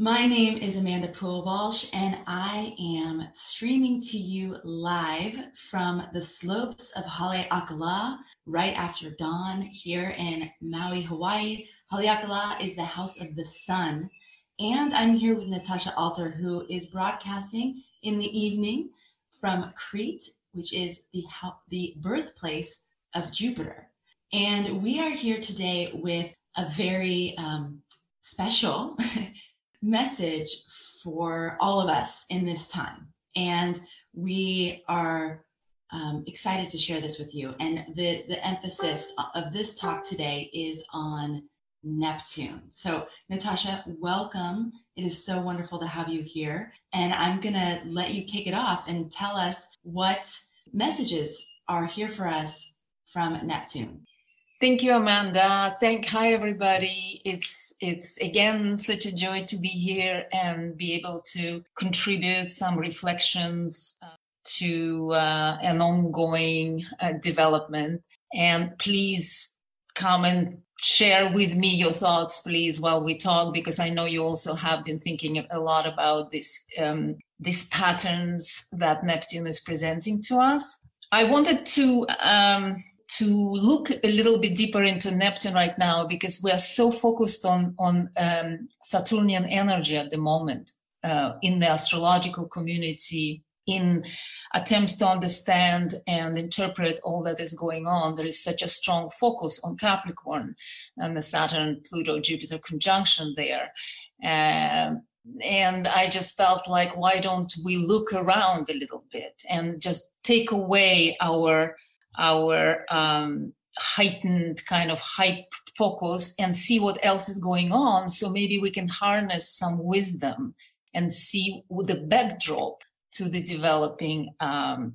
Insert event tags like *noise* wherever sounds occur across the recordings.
My name is Amanda Pool Walsh, and I am streaming to you live from the slopes of Haleakala right after dawn here in Maui, Hawaii. Haleakala is the house of the sun. And I'm here with Natasha Alter, who is broadcasting in the evening from Crete, which is the, the birthplace of Jupiter. And we are here today with a very um, special *laughs* message for all of us in this time. And we are um, excited to share this with you. And the, the emphasis of this talk today is on Neptune. So, Natasha, welcome. It is so wonderful to have you here. And I'm going to let you kick it off and tell us what messages are here for us from Neptune. Thank you, Amanda. Thank hi everybody. It's it's again such a joy to be here and be able to contribute some reflections uh, to uh, an ongoing uh, development. And please come and share with me your thoughts, please, while we talk, because I know you also have been thinking a lot about this um, these patterns that Neptune is presenting to us. I wanted to um, to look a little bit deeper into Neptune right now because we are so focused on on um, Saturnian energy at the moment uh, in the astrological community. In attempts to understand and interpret all that is going on, there is such a strong focus on Capricorn and the Saturn Pluto Jupiter conjunction there. Um, and I just felt like, why don't we look around a little bit and just take away our our um, heightened kind of hype focus and see what else is going on. So maybe we can harness some wisdom and see the backdrop to the developing um,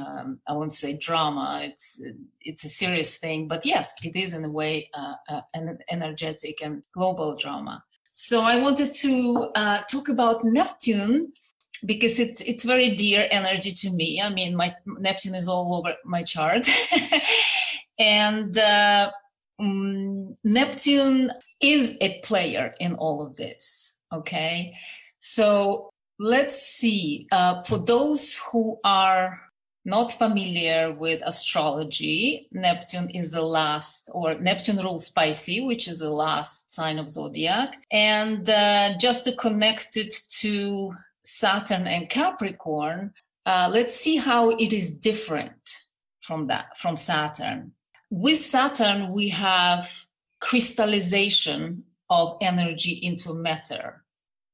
um, I won't say drama. It's it's a serious thing, but yes, it is in a way uh, uh, an energetic and global drama. So I wanted to uh, talk about Neptune because it's it's very dear energy to me. I mean, my Neptune is all over my chart, *laughs* and uh, um, Neptune is a player in all of this. Okay, so let's see. Uh, for those who are not familiar with astrology, Neptune is the last, or Neptune rules Pisces, which is the last sign of zodiac. And uh, just to connect it to Saturn and Capricorn, uh, let's see how it is different from that, from Saturn. With Saturn, we have crystallization of energy into matter.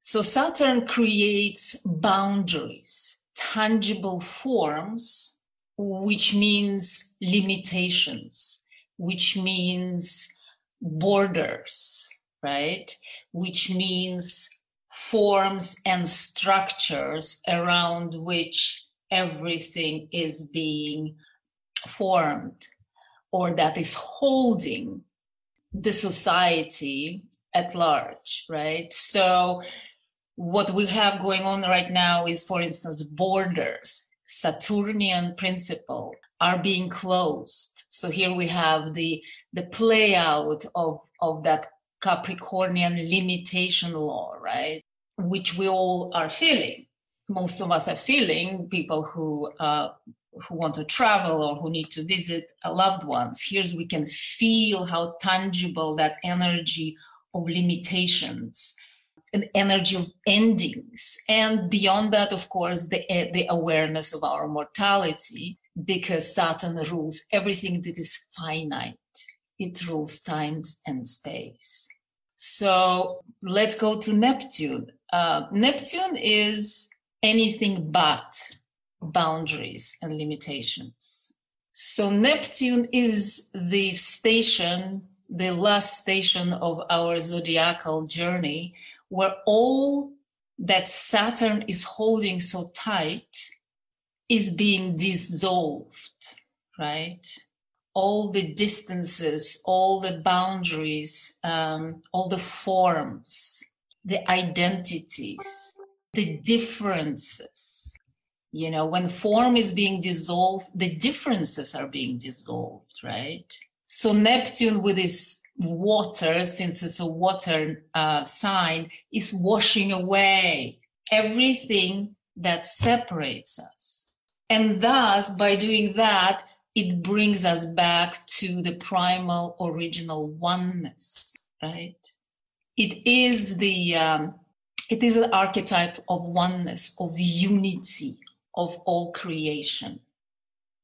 So Saturn creates boundaries, tangible forms, which means limitations, which means borders, right? Which means forms and structures around which everything is being formed or that is holding the society at large, right? So, what we have going on right now is, for instance, borders, Saturnian principle are being closed. So here we have the the play out of of that Capricornian limitation law, right? Which we all are feeling. Most of us are feeling people who uh, who want to travel or who need to visit loved ones. Here we can feel how tangible that energy of limitations, an energy of endings, and beyond that, of course, the the awareness of our mortality, because Saturn rules everything that is finite. It rules times and space. So let's go to Neptune. Uh, Neptune is anything but boundaries and limitations. So Neptune is the station, the last station of our zodiacal journey, where all that Saturn is holding so tight is being dissolved, right? All the distances, all the boundaries, um, all the forms the identities, the differences. You know, when form is being dissolved, the differences are being dissolved, right? So Neptune with his water, since it's a water uh, sign, is washing away everything that separates us. And thus, by doing that, it brings us back to the primal original oneness, right? It is the um, it is an archetype of oneness, of unity, of all creation,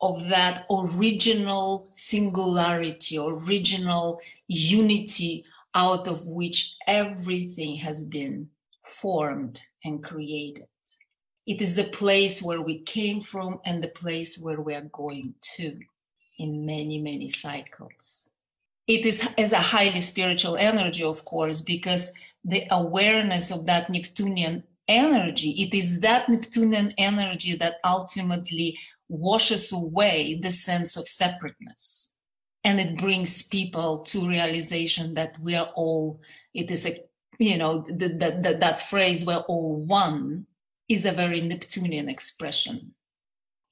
of that original singularity, original unity out of which everything has been formed and created. It is the place where we came from and the place where we are going to in many, many cycles. It is as a highly spiritual energy, of course, because the awareness of that Neptunian energy, it is that Neptunian energy that ultimately washes away the sense of separateness. And it brings people to realization that we are all, it is a, you know, the, that phrase, we're all one is a very Neptunian expression.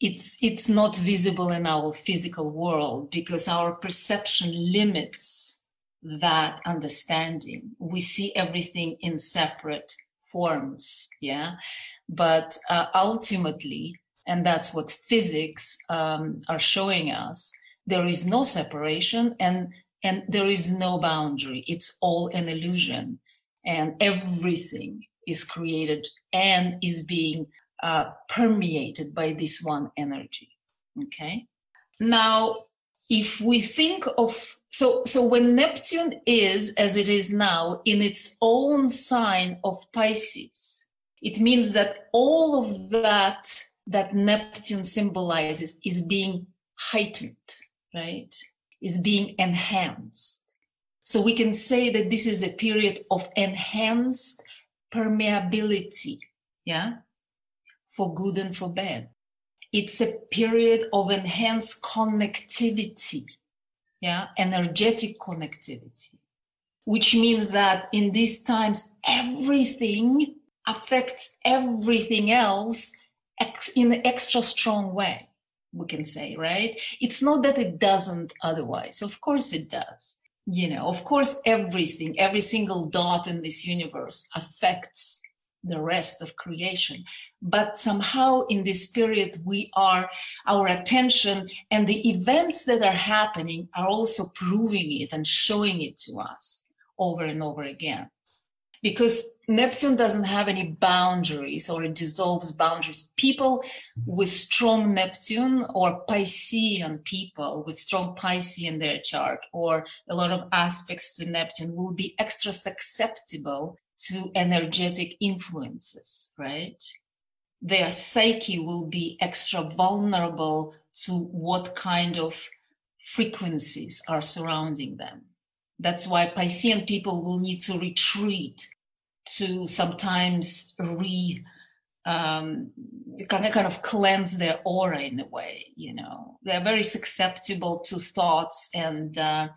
It's, it's not visible in our physical world because our perception limits that understanding. We see everything in separate forms, yeah? But uh, ultimately, and that's what physics um, are showing us, there is no separation and, and there is no boundary. It's all an illusion. And everything is created and is being uh, permeated by this one energy. Okay. Now, if we think of so so when Neptune is as it is now in its own sign of Pisces, it means that all of that that Neptune symbolizes is being heightened, right? Is being enhanced. So we can say that this is a period of enhanced permeability, yeah, for good and for bad. It's a period of enhanced connectivity, yeah, energetic connectivity, which means that in these times, everything affects everything else in an extra strong way, we can say, right? It's not that it doesn't otherwise. Of course it does you know of course everything every single dot in this universe affects the rest of creation but somehow in this period we are our attention and the events that are happening are also proving it and showing it to us over and over again because Neptune doesn't have any boundaries or it dissolves boundaries. People with strong Neptune or Piscean people with strong Pisces in their chart or a lot of aspects to Neptune will be extra susceptible to energetic influences, right? Their psyche will be extra vulnerable to what kind of frequencies are surrounding them. That's why Piscean people will need to retreat to sometimes re um, kind of kind of cleanse their aura in a way. You know, they're very susceptible to thoughts and uh,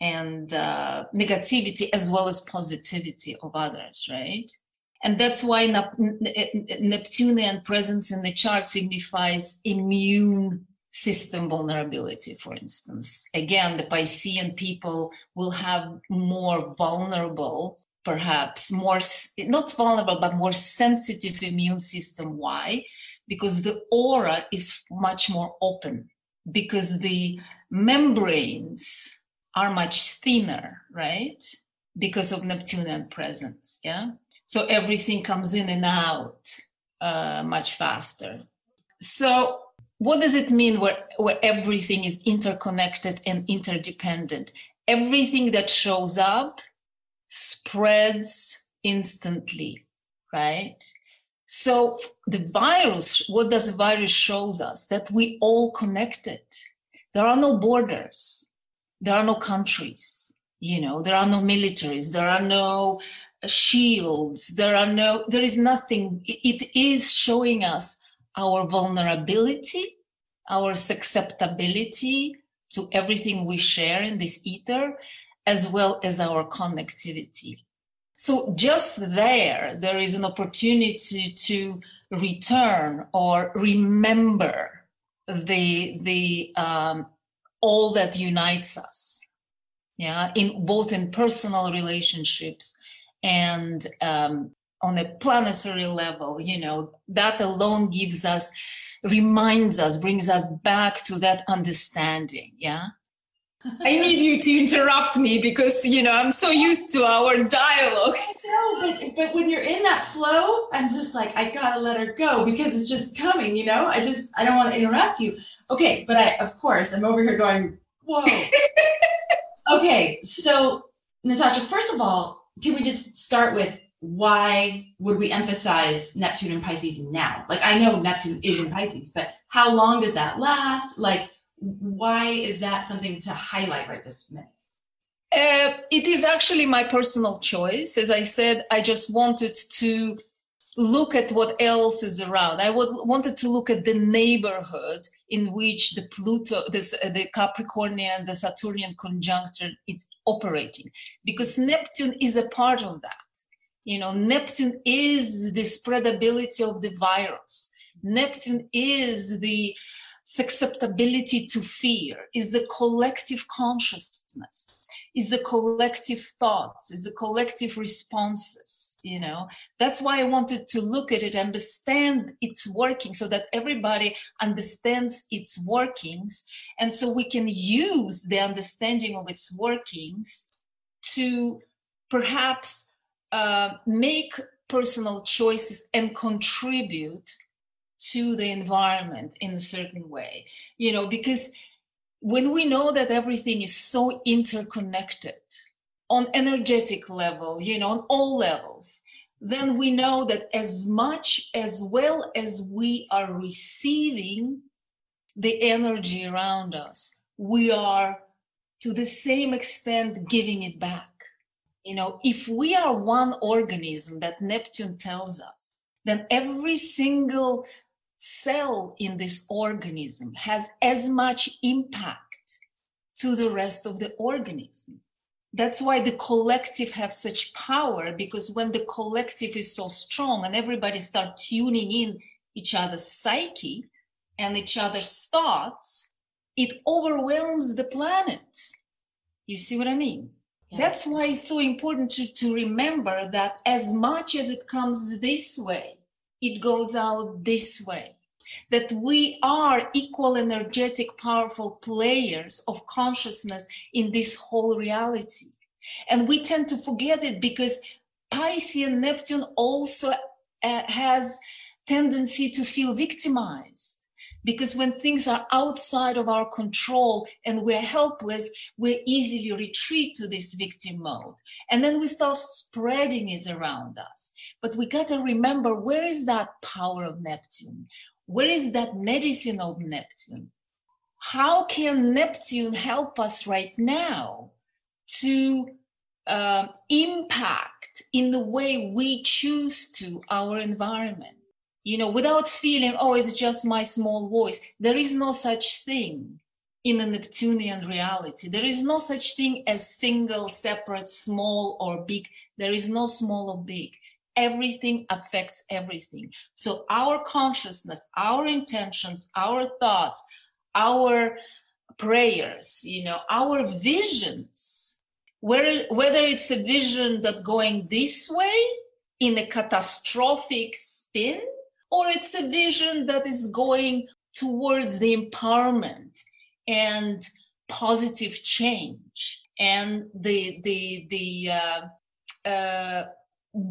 and uh, negativity as well as positivity of others, right? And that's why Neptunian presence in the chart signifies immune system vulnerability, for instance. Again, the Piscean people will have more vulnerable, perhaps more, not vulnerable, but more sensitive immune system. Why? Because the aura is much more open, because the membranes are much thinner, right? Because of Neptunian presence. Yeah. So everything comes in and out uh, much faster. So what does it mean where, where everything is interconnected and interdependent? Everything that shows up spreads instantly, right? So the virus, what does the virus shows us? That we all connected. There are no borders. There are no countries. You know, there are no militaries. There are no shields. There are no, there is nothing. It is showing us our vulnerability, our susceptibility to everything we share in this ether, as well as our connectivity. So just there, there is an opportunity to return or remember the the um, all that unites us. yeah in both in personal relationships and um, on a planetary level you know that alone gives us reminds us brings us back to that understanding yeah I need you to interrupt me because you know I'm so used to our dialogue. No, but but when you're in that flow, I'm just like I gotta let her go because it's just coming. You know, I just I don't want to interrupt you. Okay, but I of course I'm over here going whoa. *laughs* okay, so Natasha, first of all, can we just start with why would we emphasize Neptune and Pisces now? Like I know Neptune is in Pisces, but how long does that last? Like why is that something to highlight right this minute? Uh, it is actually my personal choice. As I said, I just wanted to look at what else is around. I would, wanted to look at the neighborhood in which the Pluto, this, uh, the Capricornian, the Saturnian conjunction is operating, because Neptune is a part of that. You know, Neptune is the spreadability of the virus. Neptune is the susceptibility to fear is the collective consciousness is the collective thoughts is the collective responses you know? That's why i wanted to look at it understand its working so that everybody understands its workings and so we can use the understanding of its workings to perhaps uh, make personal choices and contribute to the environment in a certain way you know because when we know that everything is so interconnected on energetic level you know on all levels then we know that as much as well as we are receiving the energy around us we are to the same extent giving it back. You know if we are one organism that neptune tells us then every single cell in this organism has as much impact to the rest of the organism. That's why the collective have such power because when the collective is so strong and everybody start tuning in each other's psyche and each other's thoughts, it overwhelms the planet. You see what I mean? Yes. That's why it's so important to, to remember that as much as it comes this way, it goes out this way. That we are equal, energetic, powerful players of consciousness in this whole reality. And we tend to forget it because Piscean Neptune also uh, has tendency to feel victimized because when things are outside of our control and we're helpless, we easily retreat to this victim mode. And then we start spreading it around us. But we got to remember where is that power of Neptune? Where is that medicine of Neptune? How can Neptune help us right now to uh, impact in the way we choose to our environment? You know, without feeling, oh, it's just my small voice. There is no such thing in a Neptunian reality. There is no such thing as single, separate, small or big. There is no small or big. Everything affects everything. So our consciousness, our intentions, our thoughts, our prayers, you know, our visions, whether, whether it's a vision that going this way in a catastrophic spin or it's a vision that is going towards the empowerment and positive change and the the the uh, uh,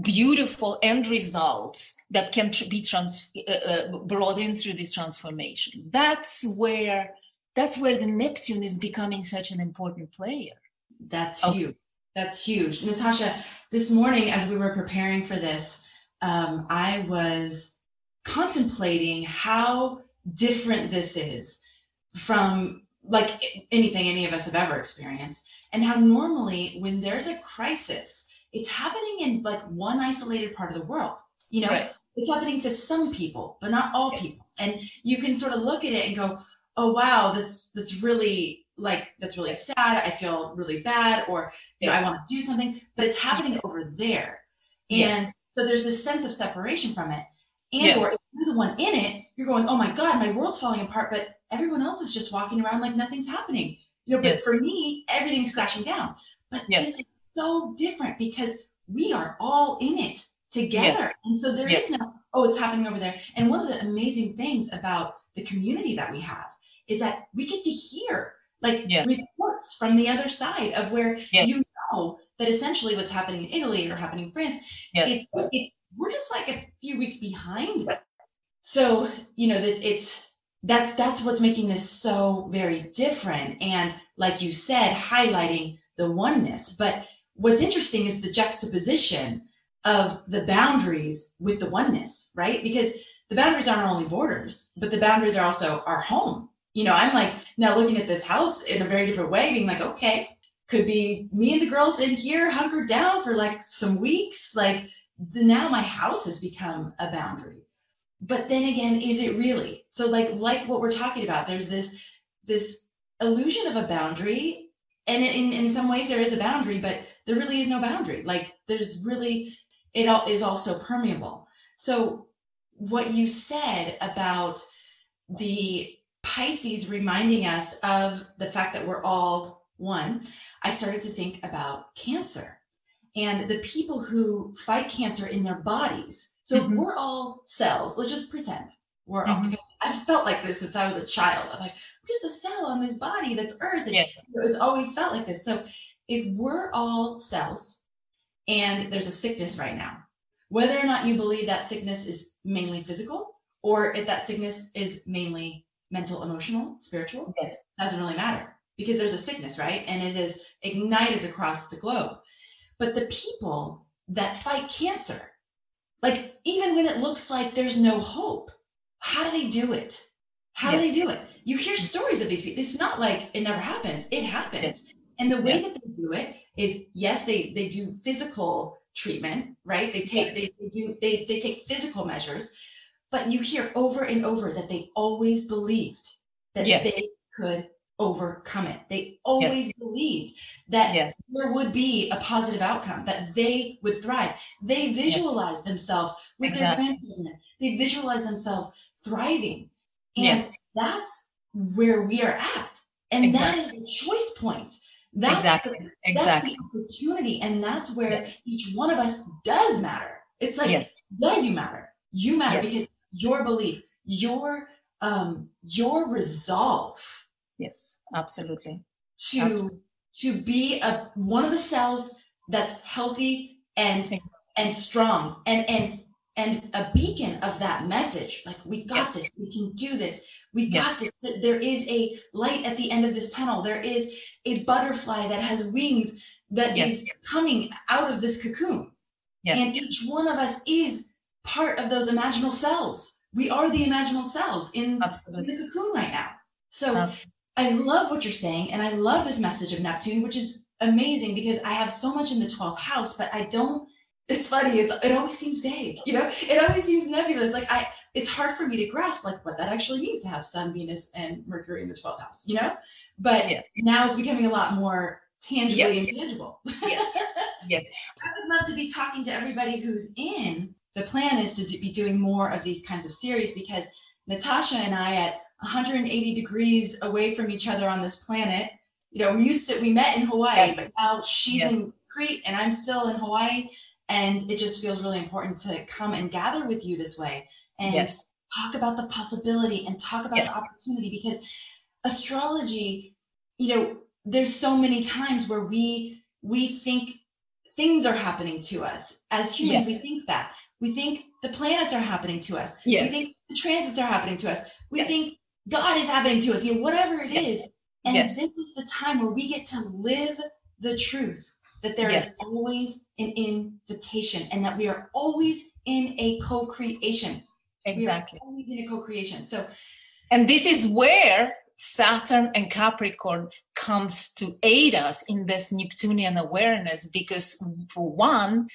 beautiful end results that can be trans- uh, uh, brought in through this transformation. That's where that's where the neptune is becoming such an important player. That's okay. huge. That's huge. Natasha this morning as we were preparing for this um, i was contemplating how different this is from like anything any of us have ever experienced and how normally when there's a crisis it's happening in like one isolated part of the world you know right. it's happening to some people but not all yes. people and you can sort of look at it and go oh wow that's that's really like that's really yes. sad i feel really bad or yes. know, i want to do something but it's happening over there and so there's this sense of separation from it and yes. or if you're the one in it, you're going, oh my God, my world's falling apart, but everyone else is just walking around like nothing's happening. You know, but Yes. for me, everything's crashing down. But Yes. this is so different because we are all in it together. And so there is no, oh, it's happening over there. And one of the amazing things about the community that we have is that we get to hear like reports from the other side of where you know that essentially what's happening in Italy or happening in France Yes. it's, it's we're just like a few weeks behind. So you know this it's that's that's what's making this so very different and like you said highlighting the oneness. But what's interesting is the juxtaposition of the boundaries with the oneness right? Because the boundaries aren't only borders but the boundaries are also our home. You know i'm like now looking at this house in a very different way being like okay could be me and the girls in here hunkered down for like some weeks like the, now my house has become a boundary. But then again is it really? So like like what we're talking about there's this this illusion of a boundary and in, in some ways there is a boundary but there really is no boundary. Like there's really it all is also permeable. So what you said about the pisces reminding us of the fact that we're all one i started to think about cancer and the people who fight cancer in their bodies. So if Mhm. we're all cells, let's just pretend we're all, Mhm. because I've felt like this since I was a child. I'm like, I'm just a cell on this body that's earth. And Yes. it's always felt like this. So if we're all cells and there's a sickness right now, whether or not you believe that sickness is mainly physical or if that sickness is mainly mental, emotional, spiritual, Yes. doesn't really matter because there's a sickness, right? And it is ignited across the globe. But the people that fight cancer, like even when it looks like there's no hope, how do they do it? How do they do it? You hear stories of these people. It's not like it never happens. It happens. And the way Yes. that they do it is yes, they they do physical treatment, right? They take Yes. they, they do they they take physical measures, but you hear over and over that they always believed that Yes. they could overcome it. They always believed that Yes. there would be a positive outcome, that they would thrive. They visualize themselves with their Exactly. grandchildren. They visualize themselves thriving. And Yes. that's where we are at. And that is the choice point. That's Exactly. the, that's the opportunity. And that's where Yes. each one of us does matter. It's like, Yes. yeah, you matter. You matter Yes. because your belief, your um, your resolve Yes. Absolutely. to Absolutely. to be a one of the cells that's healthy and and strong and and and a beacon of that message like we got Yes. this we can do this we Yes. got this Th- there is a light at the end of this tunnel there is a butterfly that has wings that is Yes. coming out of this cocoon Yes. and each one of us is part of those imaginal cells we are the imaginal cells in, in the cocoon right now so Absolutely. I love what you're saying, and I love this message of Neptune, which is amazing because I have so much in the 12th house, but I don't. It's funny. It's it always seems vague, you know. It always seems nebulous. Like I, it's hard for me to grasp like what that actually means to have Sun, Venus, and Mercury in the 12th house, you know. But Yes. now it's becoming a lot more tangibly Yes. and tangible. Yes. *laughs* Yes. I would love to be talking to everybody who's in. The plan is to be doing more of these kinds of series because Natasha and I, at 180 degrees away from each other on this planet, you know, we used to, we met in Hawaii, Yes. but now she's Yes. in Crete and I'm still in Hawaii. And it just feels really important to come and gather with you this way and Yes. talk about the possibility and talk about the opportunity because astrology, you know, there's so many times where we we think things are happening to us as humans. We think that we think the planets are happening to us. Yes. We think the transits are happening to us. We Yes. think God is happening to us. You know, whatever it Yes. is. And Yes. this is the time where we get to live the truth that there is Yes. always an invitation and that we are always in a co-creation. We are Exactly. always in a co-creation. So And this is where Saturn and Capricorn comes to aid us in this Neptunian awareness because for one,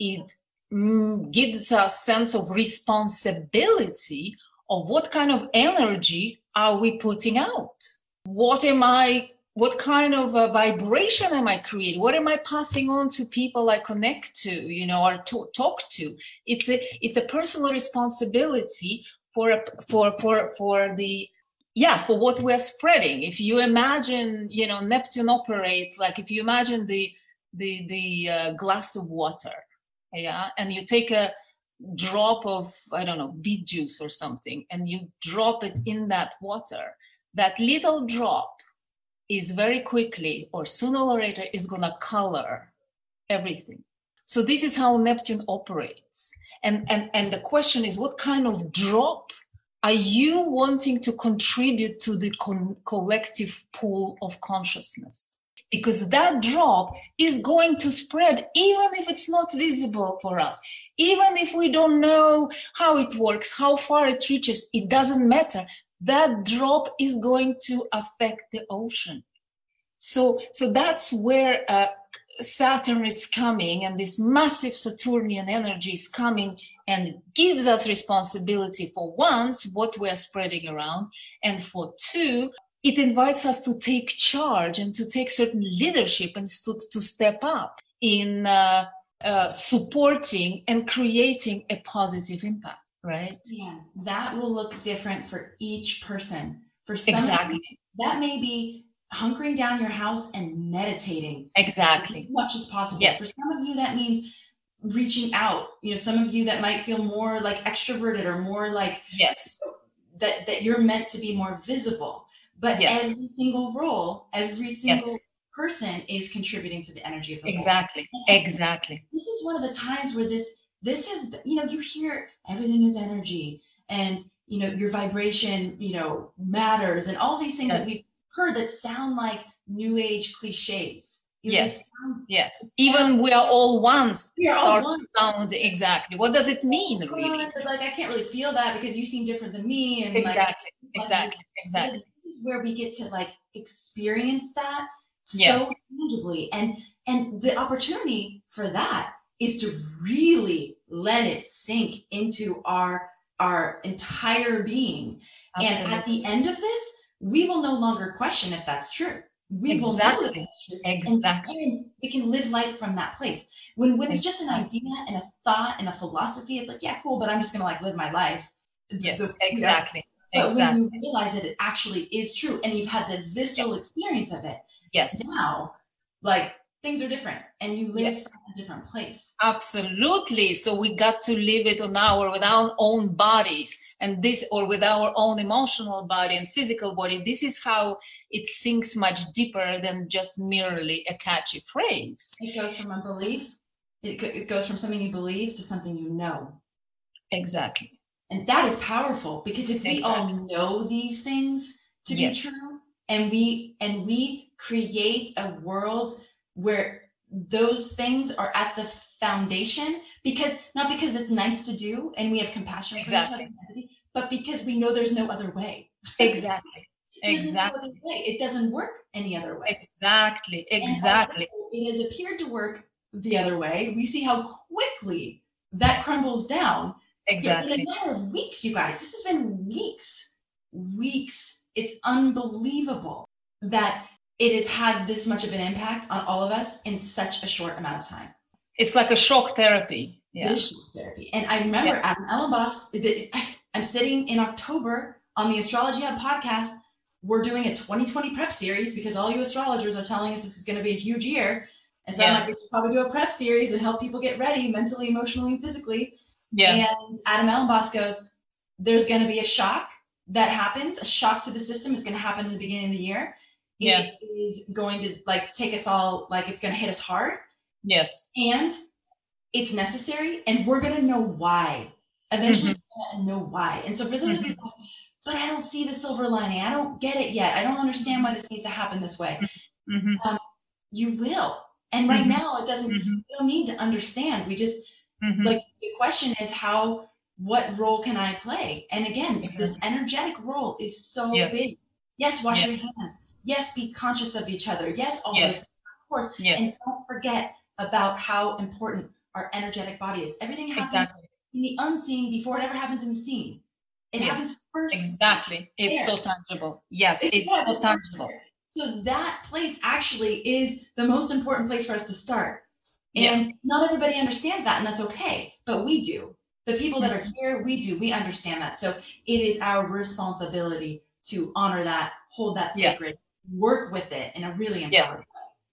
it mm, gives us sense of responsibility of what kind of energy are we putting out? What am I what kind of a vibration am I creating? What am I passing on to people I connect to, you know, or to, talk to? It's a it's a personal responsibility for a, for for for the yeah for what we're spreading if you imagine you know neptune operates like if you imagine the the the uh, glass of water yeah and you take a drop of i don't know beet juice or something and you drop it in that water that little drop is very quickly or sooner or later is going to color everything. So this is how neptune operates. And and and the question is what kind of drop are you wanting to contribute to the con- collective pool of consciousness because that drop is going to spread even if it's not visible for us. Even if we don't know how it works how far it reaches it doesn't matter. That drop is going to affect the ocean. So so that's where uh, saturn is coming and this massive saturnian energy is coming and gives us responsibility for once what we're spreading around and for two it invites us to take charge and to take certain leadership and to, to step up in uh, uh, supporting and creating a positive impact right? Yeah that will look different for each person. For some exactly. that may be hunkering down your house and meditating exactly. as much as possible. Yes. for some of you that means reaching out. You know some of you that might feel more like extroverted or more like yes. that that you're meant to be more visible but yes. every single role every single yes. person is contributing to the energy of the world. exactly. Exactly. this is one of the times where this this has you know you hear everything is energy and you know your vibration you know matters and all these things that we've heard that sound like new age cliches. You yes. yes. Even we are all ones start all one. sound exactly. What does it oh mean really? Like i can't really feel that because you seem different than me and exactly. like, exactly. Exactly is where we get to like experience that yes. so tangibly and and the opportunity for that is to really let it sink into our our entire being. Absolutely. and at the end of this we will no longer question if that's true. We exactly. will know that's true. Exactly. And we can live life from that place. When when it's just an idea and a thought and a philosophy it's like yeah cool but i'm just gonna like live my life. Yes the, exactly but exactly. when you realize that it actually is true and you've had the visceral yes. experience of it, yes. Now, like things are different and you live yes. in a different place. Absolutely. So we got to live it on our with our own bodies and this or with our own emotional body and physical body. This is how it sinks much deeper than just merely a catchy phrase. It goes from a belief, it, it goes from something you believe to something you know. Exactly. And that is powerful because if we all know these things to yes. be true and we and we create a world where those things are at the foundation because not because it's nice to do and we have compassion exactly. for each other, but because we know there's no other way. Exactly. *laughs* exactly. No way. It doesn't work any other way. Exactly. Exactly. it has appeared to work the other way. We see how quickly that crumbles down Exactly. In a matter of weeks, you guys, this has been weeks, weeks. It's unbelievable that it has had this much of an impact on all of us in such a short amount of time. It's like a shock therapy. Yeah. Shock therapy. And I remember yeah. Adam Elenbaas, *sighs* I'm sitting in October on the Astrology Hub podcast. We're doing a 2020 prep series because all you astrologers are telling us this is going to be a huge year. And so yeah. I'm like, we should probably do a prep series and help people get ready mentally, emotionally, and physically. Yeah. And Adam Elenbaas goes, there's going to be a shock that happens. A shock to the system is going to happen in the beginning of the year. Yeah. It is going to like take us all, like it's going to hit us hard. Yes. And it's necessary. And we're going to know why. Eventually, mm-hmm. know why. And so for those mm-hmm. of you, mm-hmm. but I don't see the silver lining. I don't get it yet. I don't understand why this needs to happen this way. Mm-hmm. Um, you will. And right mm-hmm. now, it doesn't, mm-hmm. we don't need to understand. We just, Mm-hmm. like, the question is how what role can I play? And again, this energetic role is so yes. big. Yes, wash yes. your hands. Yes, be conscious of each other. Yes, all yes. those of course. Yes. And don't forget about how important our energetic body is. Everything happens exactly. in the unseen before it ever happens in the seen. It yes. happens first. Exactly. It's there. so tangible. Yes, it's, it's so tangible. So that place actually is the most important place for us to start. And yeah. not everybody understands that, and that's okay, but we do. The people that are mm-hmm. here, we do. We understand that. So it is our responsibility to honor that, hold that Yeah. sacred, work with it in a really Yes. way.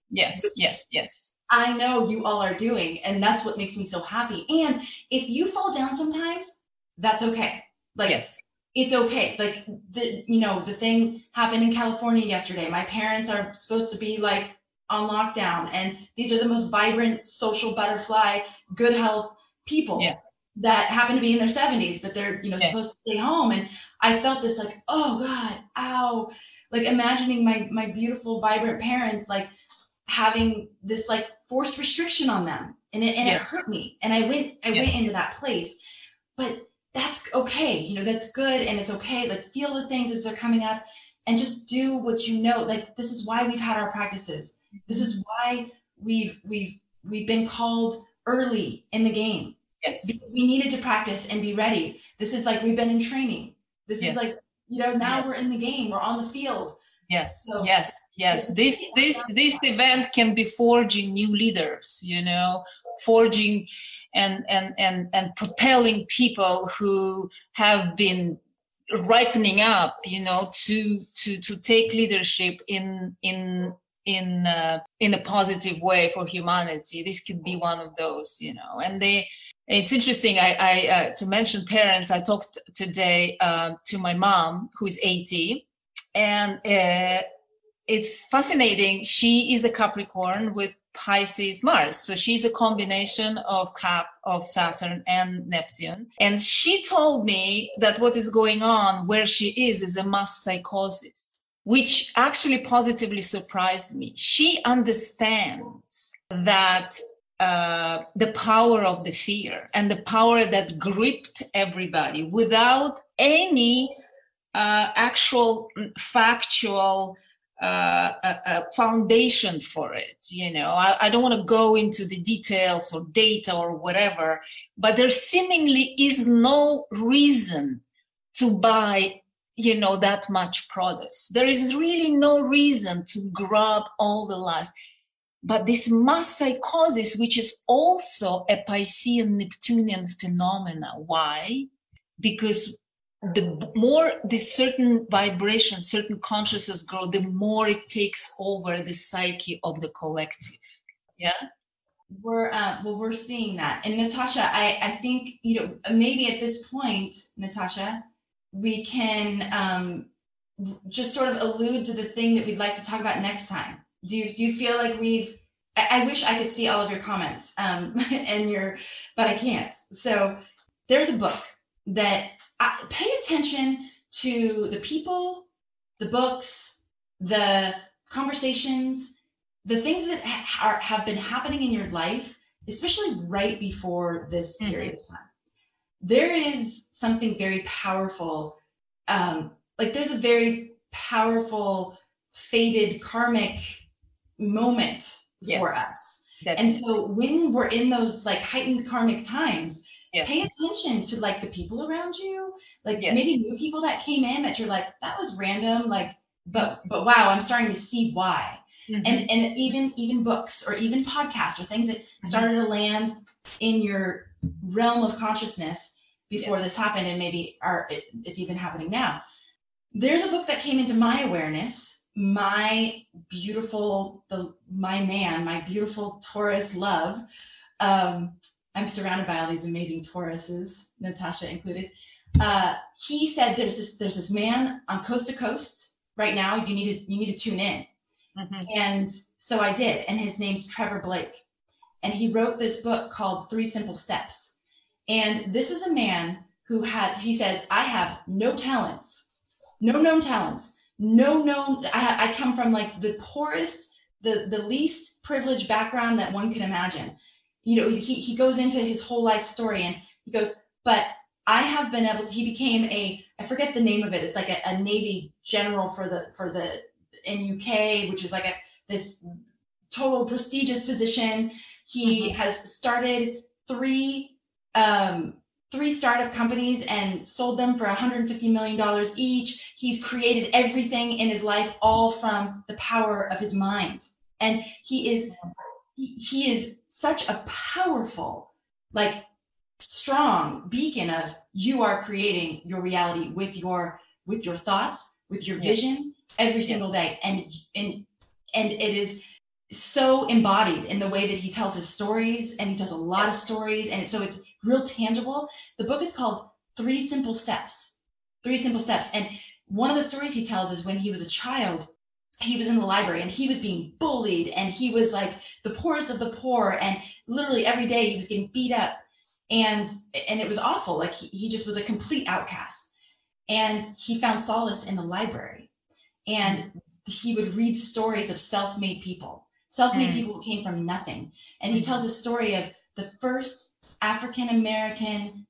Yes, yes, yes. I know you all are doing, and that's what makes me so happy. And if you fall down sometimes, that's okay. Like yes. it's okay. Like the you know the thing happened in California yesterday. My parents are supposed to be like on lockdown, and these are the most vibrant social butterfly, good health people Yeah. that happen to be in their seventies, but they're you know Yeah. supposed to stay home. And I felt this like, oh God, ow, like imagining my my beautiful, vibrant parents like having this like forced restriction on them. And it, and Yeah. it hurt me. And i went i went into that place. But that's okay. You know that's good and it's okay. Like feel the things as they're coming up and just do what you know. Like this is why we've had our practices this is why we've we've we've been called early in the game Yes. because we needed to practice and be ready this is like we've been in training this Yes. is like you know now Yes. we're in the game we're on the field Yes, So- yes, yes. This this this event can be forging new leaders, you know, forging and and and and propelling people who have been ripening up, you know, to to to take leadership in in in uh, in a positive way for humanity. This could be one of those, you know, and they. It's interesting. I, I uh, to mention parents. I talked today uh, to my mom, who is 80, and uh, it's fascinating. She is a Capricorn with Pisces Mars, so she's a combination of Cap of Saturn and Neptune. And she told me that what is going on where she is is a mass psychosis, which actually positively surprised me. She understands that uh, the power of the fear and the power that gripped everybody without any uh, actual mm, factual uh, uh, uh, foundation for it. You know, I, I don't want to go into the details or data or whatever, but there seemingly is no reason to buy you know that much products there is really no reason to grab all the last. But this mass psychosis which is also a piscean neptunian phenomena. Why? Because the more this certain vibration certain consciousness grow the more it takes over the psyche of the collective. Yeah? We're uh, well we're seeing that. And natasha i i think you know maybe at this point natasha we can um just sort of allude to the thing that we'd like to talk about next time. Do you do you feel like we've i, I wish i could see all of your comments um *laughs* and your but i can't. So there's a book that I, pay attention to the people the books the conversations the things that ha- are, have been happening in your life, especially right before this Mhm. period of time, there is something very powerful. Um, like there's a very powerful, faded karmic moment for us. And so when we're in those like heightened karmic times, yes. pay attention to like the people around you, like Yes. maybe new people that came in that you're like, that was random, like, but but wow, I'm starting to see why Mhm. and and even even books or even podcasts or things that Mm-hmm. started to land in your realm of consciousness before this happened and maybe are it, it's even happening now there's a book that came into my awareness my beautiful the my man my beautiful taurus love um i'm surrounded by all these amazing tauruses natasha included uh he said there's this there's this man on coast to coast right now you need to you need to tune in Mhm. and so I did. And his name's Trevor Blake. And he wrote this book called Three Simple Steps. And this is a man who has, he says, I have no talents, no known talents, no known, I, I come from like the poorest, the, the least privileged background that one can imagine. You know, he, he goes into his whole life story and he goes, but I have been able to, he became a, I forget the name of it. It's like a, a Navy general for the, for the, in UK, which is like a this total prestigious position. He Mhm. has started three um, three startup companies and sold them for 150 million dollars each. He's created everything in his life all from the power of his mind, and he is he, he is such a powerful like strong beacon of you are creating your reality with your with your thoughts with your visions every single day and and and it is so embodied in the way that he tells his stories and he tells a lot of stories and so it's real tangible. The book is called three simple steps. Three simple steps. And one of the stories he tells is when he was a child he was in the library and he was being bullied and he was like the poorest of the poor and literally every day he was getting beat up. And and it was awful. Like he, he just was a complete outcast. And he found solace in the library. And he would read stories of self-made people self-made mm. people who came from nothing. And he mm. tells a story of the first african american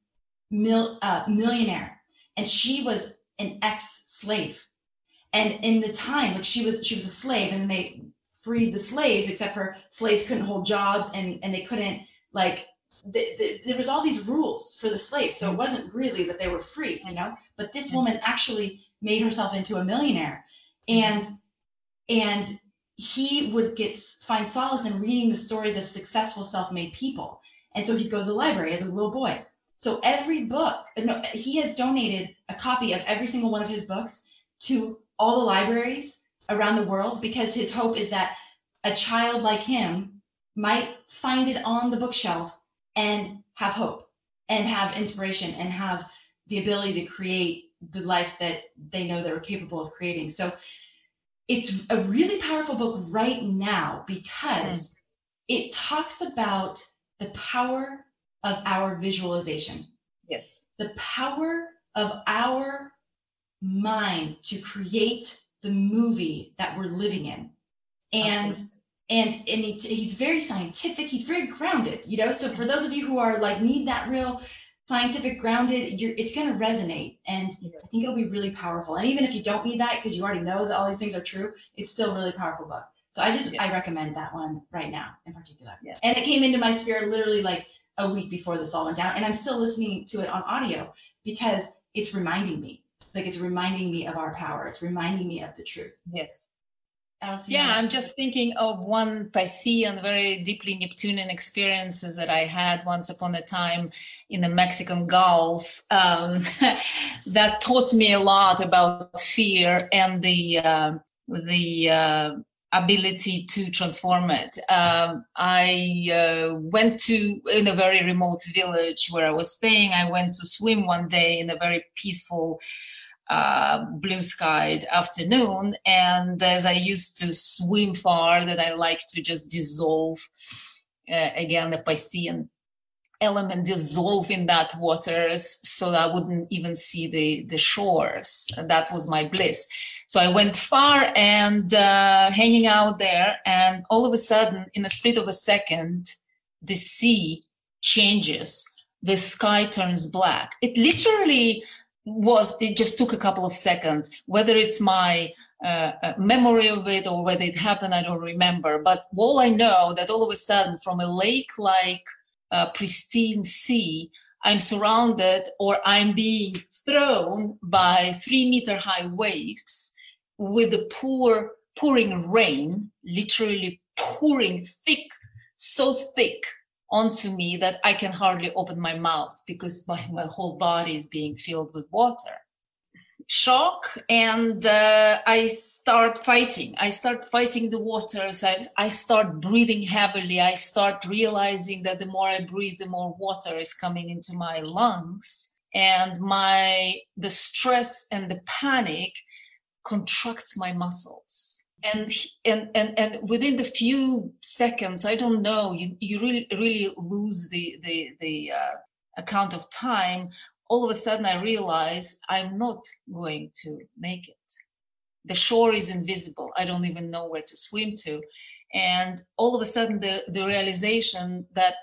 mil, uh, millionaire. And she was an ex-slave. And in the time like she was she was a slave and they freed the slaves except for slaves couldn't hold jobs and and they couldn't like the, the, there was all these rules for the slaves so it wasn't really that they were free you know? But this woman actually made herself into a millionaire. And and he would get find solace in reading the stories of successful self-made people and so he'd go to the library as a little boy so every book no, he has donated a copy of every single one of his books to all the libraries around the world because his hope is that a child like him might find it on the bookshelf and have hope and have inspiration and have the ability to create the life that they know they're capable of creating. So it's a really powerful book right now because it talks about the power of our visualization. Yes. The power of our mind to create the movie that we're living in. And Absolutely. and and he, he's very scientific, he's very grounded, you know. So for those of you who are like need that real scientific grounded you're it's going to resonate and i think it'll be really powerful. And even if you don't need that because you already know that all these things are true it's still a really powerful book. So i just yeah. i recommend that one right now in particular. Yeah. and it came into my spirit literally like a week before this all went down and i'm still listening to it on audio because it's reminding me. Like it's reminding me of our power. It's reminding me of the truth. Yes yeah i'm just thinking of one piscean very deeply neptunian experiences that i had once upon a time in the mexican gulf um, *laughs* that taught me a lot about fear and the uh, the uh, ability to transform it. Um, I uh, went to in a very remote village where I was staying. I went to swim one day in a very peaceful uh, blue skied afternoon. And as I used to swim far, that I like to just dissolve uh, again the Piscean element dissolve in that waters so I wouldn't even see the, the shores. And that was my bliss. So I went far and uh, hanging out there, and all of a sudden, in a split of a second, the sea changes. The sky turns black. It literally was it just took a couple of seconds whether it's my uh, uh, memory of it or whether it happened i don't remember. But all i know that all of a sudden from a lake like uh, pristine sea i'm surrounded or i'm being thrown by three meter high waves with the poor pouring rain literally pouring thick so thick onto me that I can hardly open my mouth because my, my whole body is being filled with water. Shock, and uh, I start fighting. I start fighting the waters. I, I start breathing heavily. I start realizing that the more I breathe, the more water is coming into my lungs. And my the stress and the panic contracts my muscles and and and and within the few seconds i don't know you you really really lose the the the uh, account of time. All of a sudden i realize i'm not going to make it. The shore is invisible. I don't even know where to swim to. And all of a sudden the the realization that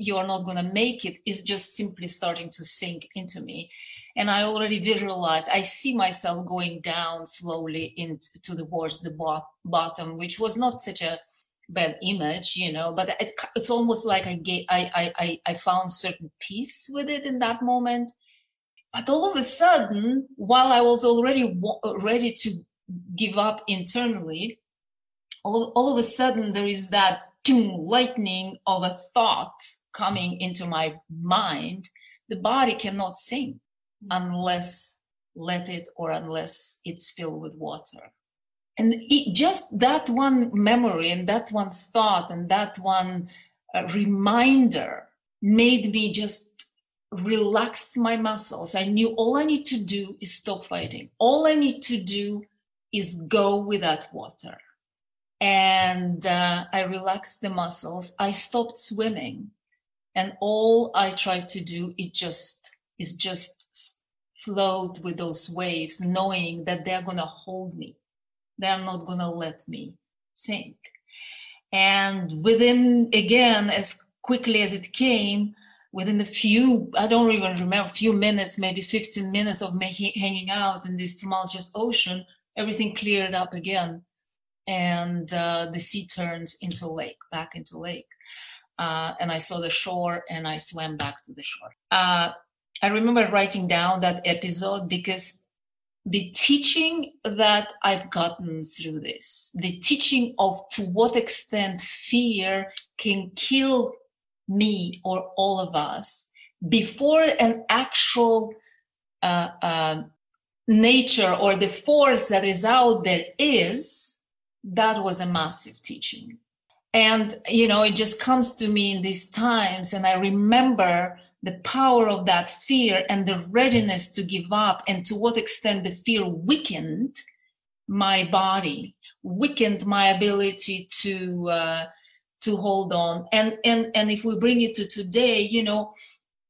you're not going to make it is just simply starting to sink into me and i already visualize i see myself going down slowly into towards the bo- bottom which was not such a bad image you know but it, it's almost like I, get, I i i found certain peace with it in that moment. But all of a sudden while i was already ready to give up internally all, all of a sudden there is that lightning of a thought coming into my mind, the body cannot sing unless let it or unless it's filled with water. And it, just that one memory and that one thought and that one uh, reminder made me just relax my muscles. I knew all i need to do is stop fighting. All i need to do is go with that water. And uh, i relaxed the muscles. I stopped swimming. And all i tried to do is just is just float with those waves knowing that they're going to hold me. They're not going to let me sink. And within again as quickly as it came within a few i don't even remember few minutes maybe 15 minutes of hanging out in this tumultuous ocean everything cleared up again. And uh, the sea turned into lake back into lake. Uh, and i saw the shore and i swam back to the shore. Uh, i remember writing down that episode because the teaching that I've gotten through this, the teaching of to what extent fear can kill me or all of us before an actual uh, uh, nature or the force that is out there is, that was a massive teaching. And, you know, it just comes to me in these times. And I remember the power of that fear and the readiness to give up and to what extent the fear weakened my body weakened my ability to uh, to hold on. And and and if we bring it to today you know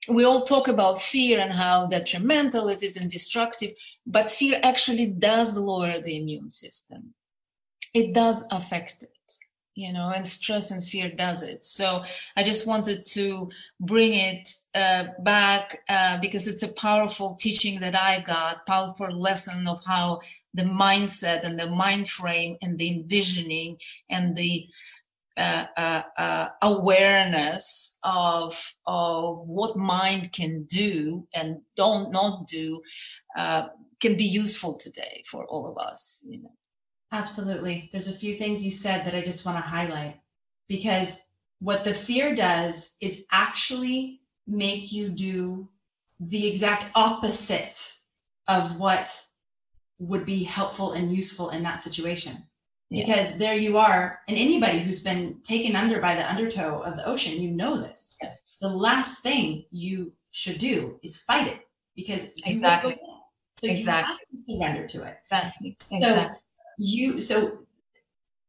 we all talk about fear and how detrimental it is and destructive but fear actually does lower the immune system. It does affect it you know and stress and fear does it. So i just wanted to bring it uh, back uh, because it's a powerful teaching that i got powerful lesson of how the mindset and the mind frame and the envisioning and the uh, uh, uh awareness of of what mind can do and don't not do uh, can be useful today for all of us you know Absolutely. There's a few things you said that I just want to highlight because what the fear does is actually make you do the exact opposite of what would be helpful and useful in that situation. Yeah. Because there you are, and anybody who's been taken under by the undertow of the ocean, you know this. Yeah. The last thing you should do is fight it because exactly. So exactly. you have to surrender to it. Exactly. exactly. So you so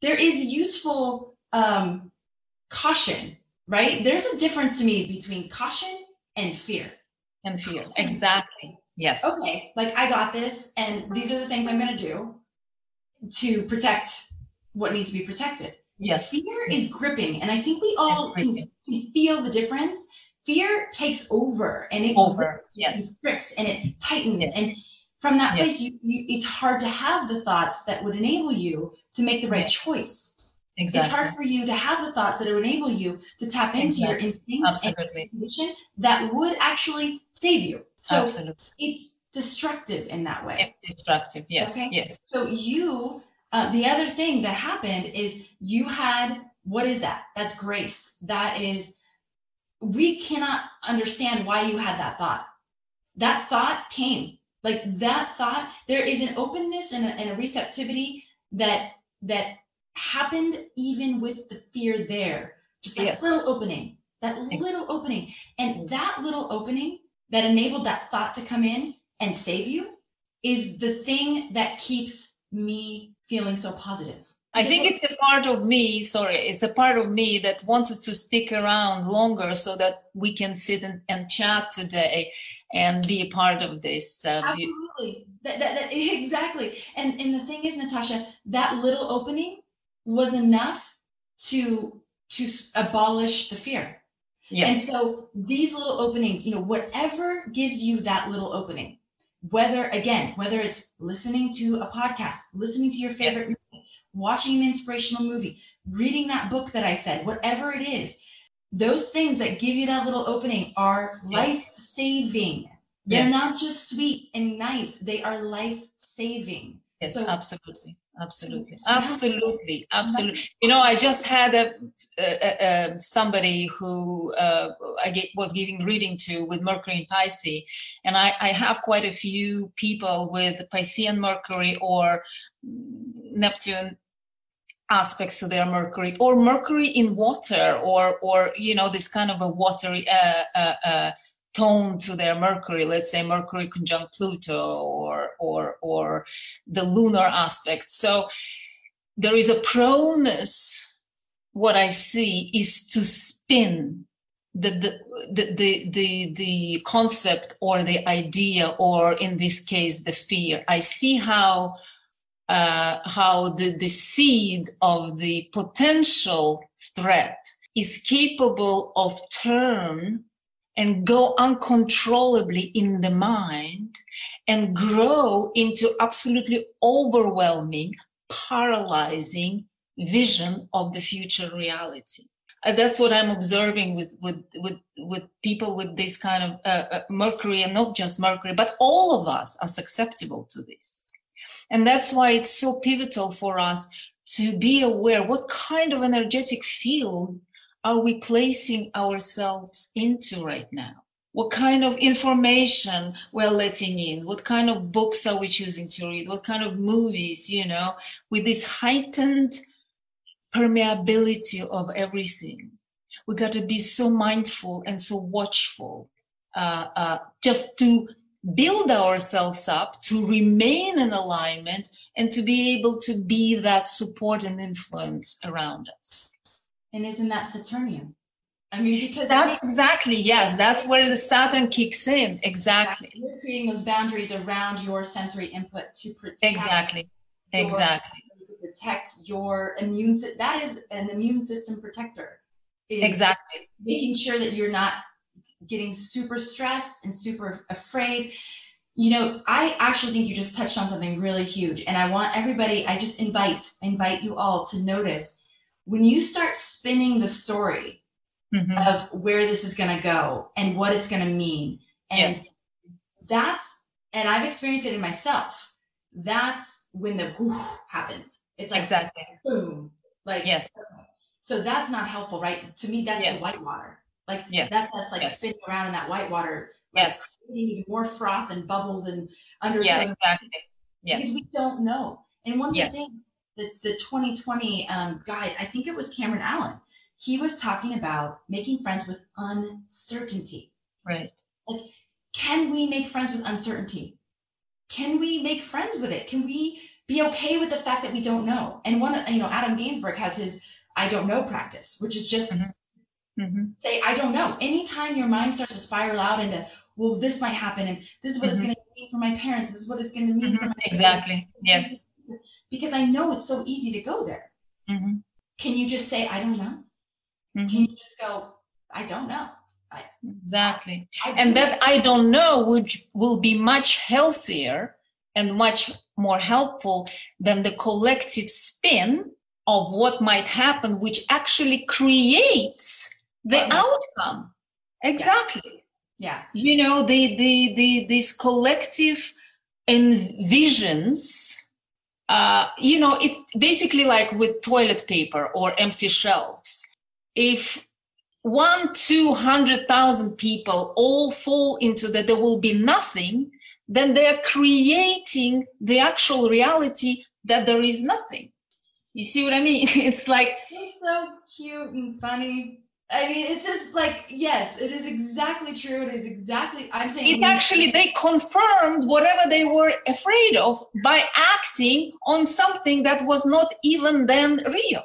there is useful um, caution, right? There's a difference to me between caution and fear. And fear, exactly. Yes. Okay, like I got this, and these are the things I'm going to do to protect what needs to be protected. Yes. Fear is gripping, and I think we all can, can, feel the difference. Fear takes over, and it over. Yes. Grips and it tightens, yes. and from that yes. place, you, you, it's hard to have the thoughts that would enable you to make the right choice. Exactly. It's hard for you to have the thoughts that would enable you to tap into exactly. your instinct Absolutely. and intuition that would actually save you. So Absolutely. it's destructive in that way. It's destructive. Yes. Okay? Yes. So you, uh, the other thing that happened is you had what is that? That's grace. That is, we cannot understand why you had that thought. That thought came like that thought there is an openness and a, and a receptivity that that happened even with the fear there. Just that yes. little opening that little opening. And mm. that little opening that enabled that thought to come in and save you is the thing that keeps me feeling so positive I think it's a part of me, sorry, it's a part of me that wanted to stick around longer so that we can sit and, and chat today and be a part of this. Uh, Absolutely. That, that, that, *laughs* exactly. And, and the thing is, Natasha, that little opening was enough to, to abolish the fear. Yes. And so these little openings, you know, whatever gives you that little opening, whether again, whether it's listening to a podcast, listening to your favorite yes watching an inspirational movie, reading that book that I said, whatever it is, those things that give you that little opening are yes. life saving. They're yes. not just sweet and nice, they are life saving. Yes, so absolutely. absolutely absolutely absolutely you know i just had a, a, a somebody who uh, i get, was giving reading to with mercury in pisces and I, I have quite a few people with piscean mercury or neptune aspects to their mercury or mercury in water or or you know this kind of a watery uh, uh, uh, tone to their mercury let's say mercury conjunct pluto or or or the lunar aspect. So there is a proneness what i see is to spin the the, the the the the concept or the idea or in this case the fear. I see how uh, how the, the seed of the potential threat is capable of turn and go uncontrollably in the mind and grow into absolutely overwhelming, paralyzing vision of the future reality. Uh, that's what I'm observing with, with, with, with people with this kind of uh, uh, Mercury, and not just Mercury, but all of us are susceptible to this. And that's why it's so pivotal for us to be aware what kind of energetic field are we placing ourselves into right now? What kind of information we're letting in? What kind of books are we choosing to read? What kind of movies, you know, with this heightened permeability of everything? We got to be so mindful and so watchful uh, uh, just to build ourselves up to remain in alignment and to be able to be that support and influence around us. And isn't that Saturnian? I mean, because that's exactly yes, that's where the Saturn kicks in. Exactly. You're creating those boundaries around your sensory input to protect. Exactly. Exactly. To protect your immune. system. That is an immune system protector. Exactly. Making sure that you're not getting super stressed and super afraid. You know, I actually think you just touched on something really huge, and I want everybody. I just invite invite you all to notice when you start spinning the story mm-hmm. of where this is going to go and what it's going to mean and yes. that's and i've experienced it in myself that's when the whoo happens it's like exactly boom like yes so that's not helpful right to me that's yes. the white water like yes. that's us like yes. spinning around in that white water like yes even more froth and bubbles and under yeah exactly yes because we don't know and one of yes. the things the, the 2020 um, guide, I think it was Cameron Allen. He was talking about making friends with uncertainty. Right. Like, can we make friends with uncertainty? Can we make friends with it? Can we be okay with the fact that we don't know? And one, you know, Adam Gainsburg has his I don't know practice, which is just mm-hmm. Mm-hmm. say, I don't know. Anytime your mind starts to spiral out into, well, this might happen, and this is what mm-hmm. it's going to mean for my parents, this is what it's going to mean for mm-hmm. my exactly. Parents. Yes because I know it's so easy to go there. Mm-hmm. Can you just say, I don't know? Mm-hmm. Can you just go, I don't know? I, exactly. I, I and that I don't know which will be much healthier and much more helpful than the collective spin of what might happen, which actually creates the outcome. Exactly. Yeah. You know, the the the this collective envisions uh, you know, it's basically like with toilet paper or empty shelves. If one, two hundred thousand people all fall into that there will be nothing, then they're creating the actual reality that there is nothing. You see what I mean? *laughs* It's like you're so cute and funny. I mean, it's just like, yes, it is exactly true. It is exactly, I'm saying. It actually, they confirmed whatever they were afraid of by acting on something that was not even then real.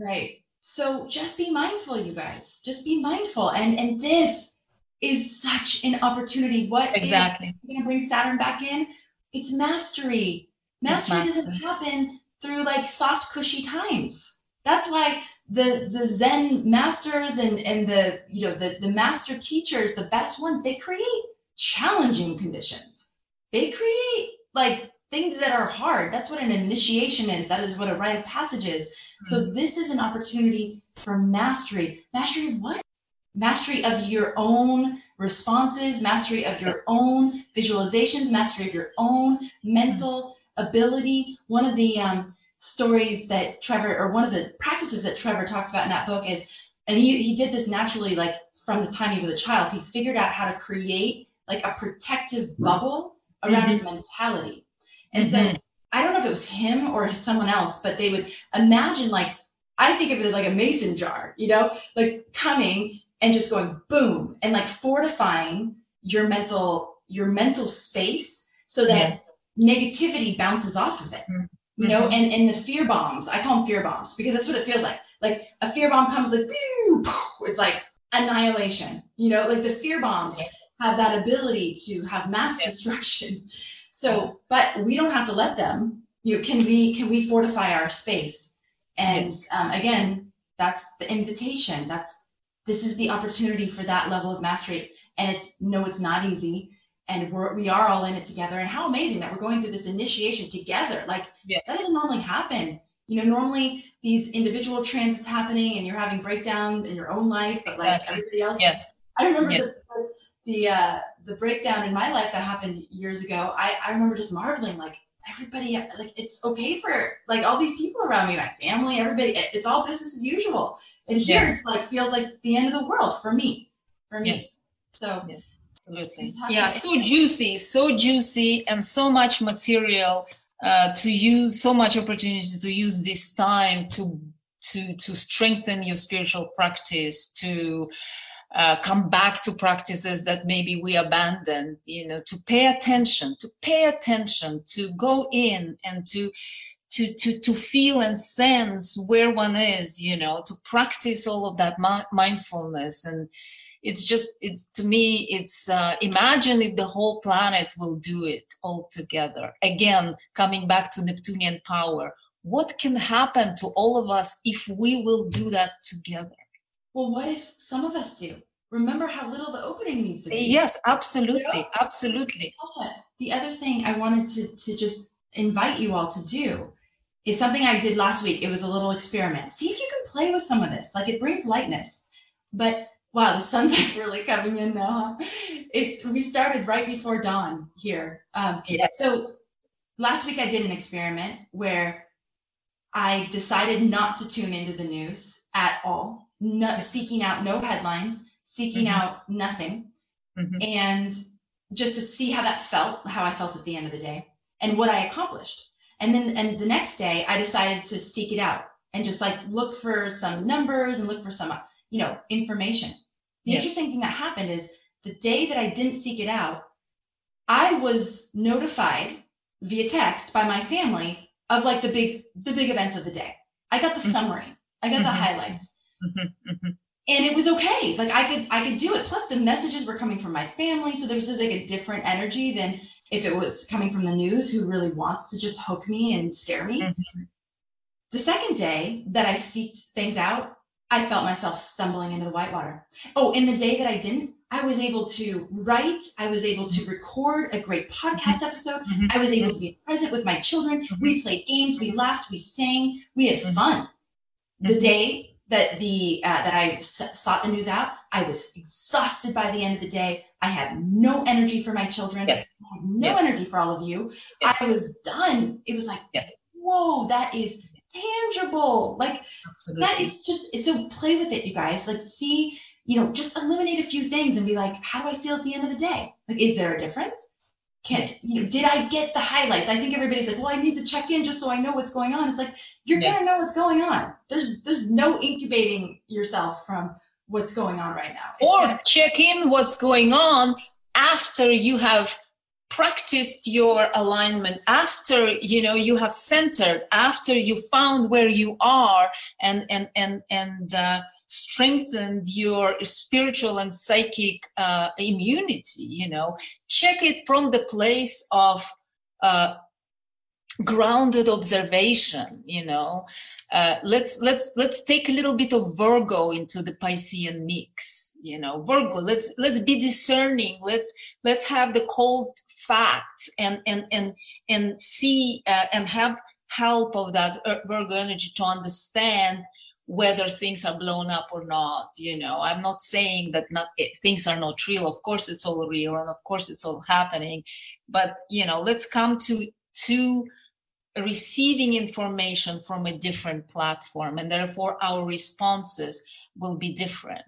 Right. So just be mindful, you guys. Just be mindful. And and this is such an opportunity. What exactly? Going to bring Saturn back in? It's mastery. Mastery, mastery doesn't happen through like soft, cushy times. That's why the the zen masters and and the you know the the master teachers the best ones they create challenging conditions. They create like things that are hard. That's what an initiation is. That is what a rite of passage is. So this is an opportunity for mastery. Mastery of what? Mastery of your own responses mastery of your own visualizations mastery of your own mental ability. One of the um, stories that Trevor, or one of the practices that Trevor talks about in that book is, and he, he did this naturally, like from the time he was a child, he figured out how to create like a protective bubble around mm-hmm. his mentality. And mm-hmm. so I don't know if it was him or someone else, but they would imagine like, I think of it as like a mason jar, you know, like coming and just going boom and like fortifying your mental, your mental space so that yeah. negativity bounces off of it. Mm-hmm you know, mm-hmm. and, and the fear bombs, I call them fear bombs because that's what it feels like. Like a fear bomb comes like, it's like annihilation, you know, like the fear bombs have that ability to have mass destruction. So, but we don't have to let them, you know, can we, can we fortify our space? And um, again, that's the invitation. That's, this is the opportunity for that level of mastery. And it's, no, it's not easy and we're we are all in it together and how amazing that we're going through this initiation together like yes. that doesn't normally happen you know normally these individual transits happening and you're having breakdown in your own life but like exactly. everybody else yes i remember yes. the the uh the breakdown in my life that happened years ago i i remember just marveling like everybody like it's okay for like all these people around me my family everybody it's all business as usual and here yeah. it's like feels like the end of the world for me for me yes. so yeah absolutely. Yeah so juicy so juicy and so much material uh, to use so much opportunity to use this time to to to strengthen your spiritual practice to uh, come back to practices that maybe we abandoned you know to pay attention to pay attention to go in and to to to to feel and sense where one is you know to practice all of that mindfulness and it's just it's to me it's uh, imagine if the whole planet will do it all together. Again coming back to neptunian power what can happen to all of us if we will do that together? Well what if some of us do? Remember how little the opening needs to be. Yes absolutely absolutely. Also, the other thing i wanted to to just invite you all to do is something i did last week. It was a little experiment. See if you can play with some of this. Like it brings lightness. But Wow, the sun's *laughs* like really coming in now. Huh? It's we started right before dawn here. Um, yes. So last week I did an experiment where I decided not to tune into the news at all, no, seeking out no headlines, seeking mm-hmm. out nothing, mm-hmm. and just to see how that felt, how I felt at the end of the day, and what I accomplished. And then, and the next day, I decided to seek it out and just like look for some numbers and look for some you know, information. The interesting thing that happened is the day that I didn't seek it out, I was notified via text by my family of like the big the big events of the day. I got the mm-hmm. summary. I got mm-hmm. the highlights. Mm-hmm. mm-hmm. And it was okay. Like I could I could do it. Plus the messages were coming from my family, so there was just like a different energy than if it was coming from the news who really wants to just hook me and scare me. Mm-hmm. The second day that I seeked things out, I felt myself stumbling into the whitewater. Oh, in the day that I didn't, I was able to write. I was able to record a great podcast mm-hmm. episode. Mm-hmm. I was able to be present with my children. Mm-hmm. We played games. We laughed. We sang. We had mm-hmm. fun. The day that the uh, that I s- sought the news out, I was exhausted by the end of the day. I had no energy for my children. Yes. no yes. energy for all of you. Yes. I was done. It was like, whoa, that is tangible. Like Absolutely. that is just it's so play with it, you guys. Like see, you know, just eliminate a few things and be like, how do I feel at the end of the day? Like, is there a difference? Can yes. you know, did I get the highlights? I think everybody's like, well, I need to check in just so I know what's going on. It's like you're yeah. gonna know what's going on. There's there's no incubating yourself from what's going on right now. It's or gonna- check in what's going on after you have practiced your alignment after you know you have centered after you found where you are and and and and uh, strengthened your spiritual and psychic uh, immunity you know. Check it from the place of uh, grounded observation you know. Uh, let's let's let's take a little bit of virgo into the piscean mix you know virgo let's let's be discerning. Let's let's have the cold facts and and and and see uh, and have help of that virgo energy to understand whether things are blown up or not you know. I'm not saying that not it, things are not real. Of course it's all real and of course it's all happening. But you know let's come to to receiving information from a different platform and therefore our responses will be different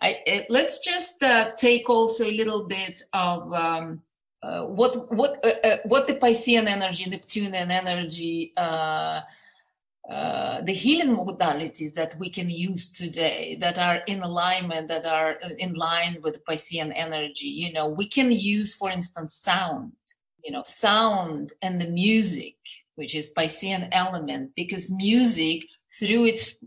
I, it, let's just uh, take also a little bit of um, uh, what what uh, uh what the Piscean energy, Neptunian energy, uh, uh, the healing modalities that we can use today that are in alignment, that are in line with Piscean energy. You know, we can use, for instance, sound. You know, sound and the music, which is Piscean element, because music through its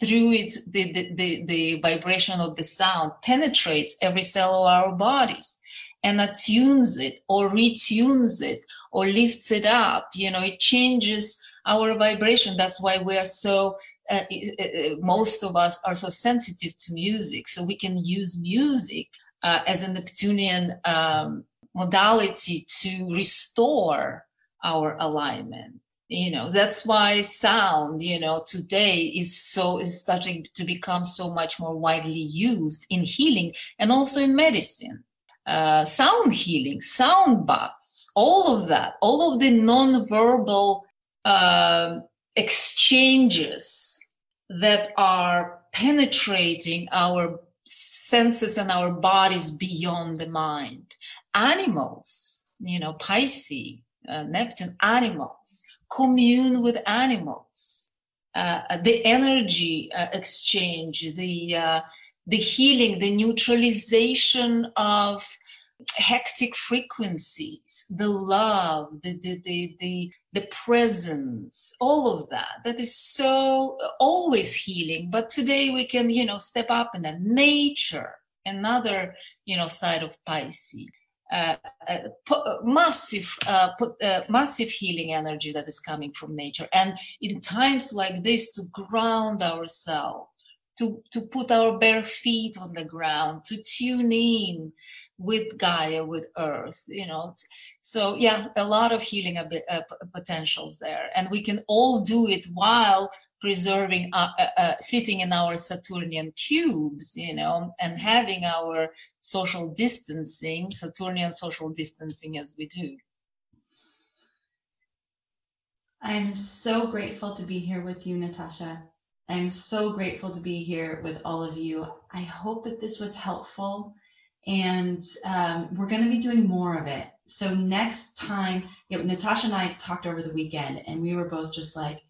through its the, the, the, the vibration of the sound penetrates every cell of our bodies and attunes it or retunes it or lifts it up. You know it changes our vibration. That's why we are so uh, uh, uh, most of us are so sensitive to music. So we can use music uh, as a neptunian um, modality to restore our alignment you know that's why sound you know today is so is starting to become so much more widely used in healing and also in medicine. Uh, sound healing sound baths all of that all of the non-verbal uh, exchanges that are penetrating our senses and our bodies beyond the mind. Animals you know pisces uh, neptune animals commune with animals. Uh, the energy uh, exchange, the uh, the healing, the neutralization of hectic frequencies, the love, the, the, the, the, the presence, all of that. That is so always healing. But today we can, you know, step up in the nature, another, you know, side of Pisces. Uh, uh, massive uh, uh, massive healing energy that is coming from nature. And in times like this to ground ourselves to to put our bare feet on the ground to tune in with gaia with earth you know so yeah a lot of healing uh, potentials there. And we can all do it while preserving uh, uh, uh, sitting in our saturnian cubes you know and having our social distancing saturnian social distancing as we do. I'm so grateful to be here with you natasha. I'm so grateful to be here with all of you. I hope that this was helpful and um, we're going to be doing more of it. So next time you know, natasha and i talked over the weekend and we were both just like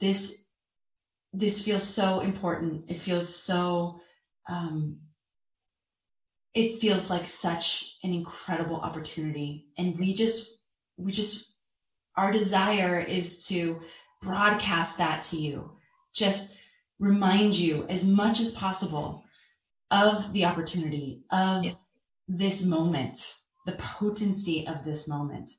this this feels so important. It feels so um, it feels like such an incredible opportunity. And we just we just our desire is to broadcast that to you. Just remind you as much as possible of the opportunity of yeah. this moment the potency of this moment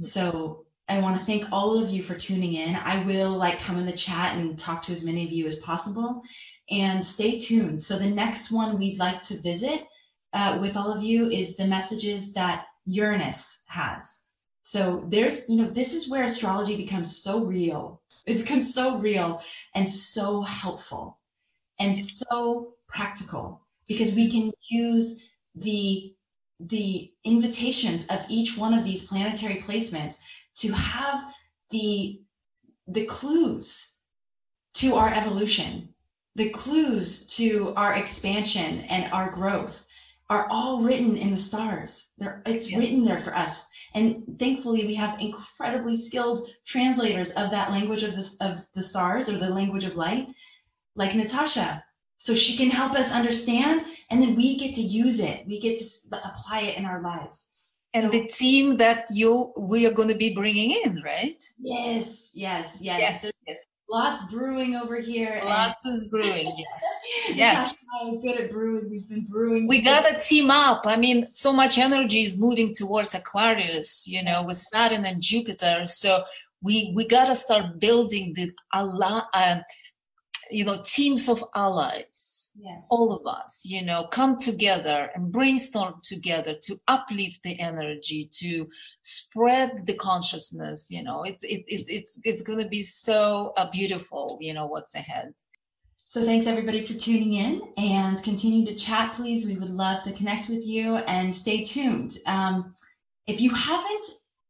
so I want to thank all of you for tuning in. I will like come in the chat and talk to as many of you as possible and stay tuned. So the next one we'd like to visit uh, with all of you is the messages that Uranus has. So there's, you know, this is where astrology becomes so real. It becomes so real and so helpful and so practical because we can use the the invitations of each one of these planetary placements to have the the clues to our evolution. The clues to our expansion and our growth are all written in the stars. There it's yeah. written there for us. And thankfully we have incredibly skilled translators of that language of this of the stars or the language of light like natasha so she can help us understand and then we get to use it. We get to apply it in our lives. And so, the team that you we are going to be bringing in right? Yes yes yes, yes, yes. lots brewing over here lots and- is brewing yes. *laughs* Yes. so good at brewing. We've been brewing we got to team up. I mean so much energy is moving towards aquarius you know with saturn and jupiter. So we we got to start building the a lot uh, you know teams of allies yeah. all of us you know come together and brainstorm together to uplift the energy to spread the consciousness you know. It's it, it it's it's going to be so uh, beautiful you know what's ahead. So thanks everybody for tuning in and continue to chat please. We would love to connect with you and stay tuned. Um, if you haven't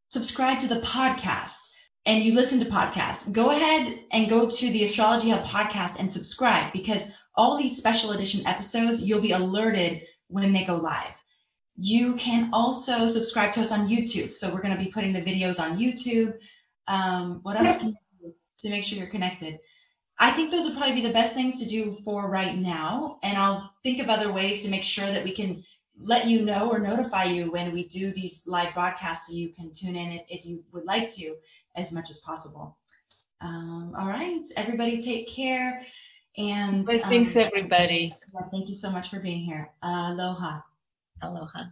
subscribed to the podcast and you listen to podcasts, go ahead and go to the Astrology Hub podcast and subscribe because all these special edition episodes, you'll be alerted when they go live. You can also subscribe to us on YouTube. So we're going to be putting the videos on YouTube. Um, what else can you do to make sure you're connected? I think those would probably be the best things to do for right now. And I'll think of other ways to make sure that we can let you know or notify you when we do these live broadcasts so you can tune in if you would like to as much as possible. Um, all right, everybody take care. And thanks, um, everybody. Yeah, thank you so much for being here. Aloha. Aloha.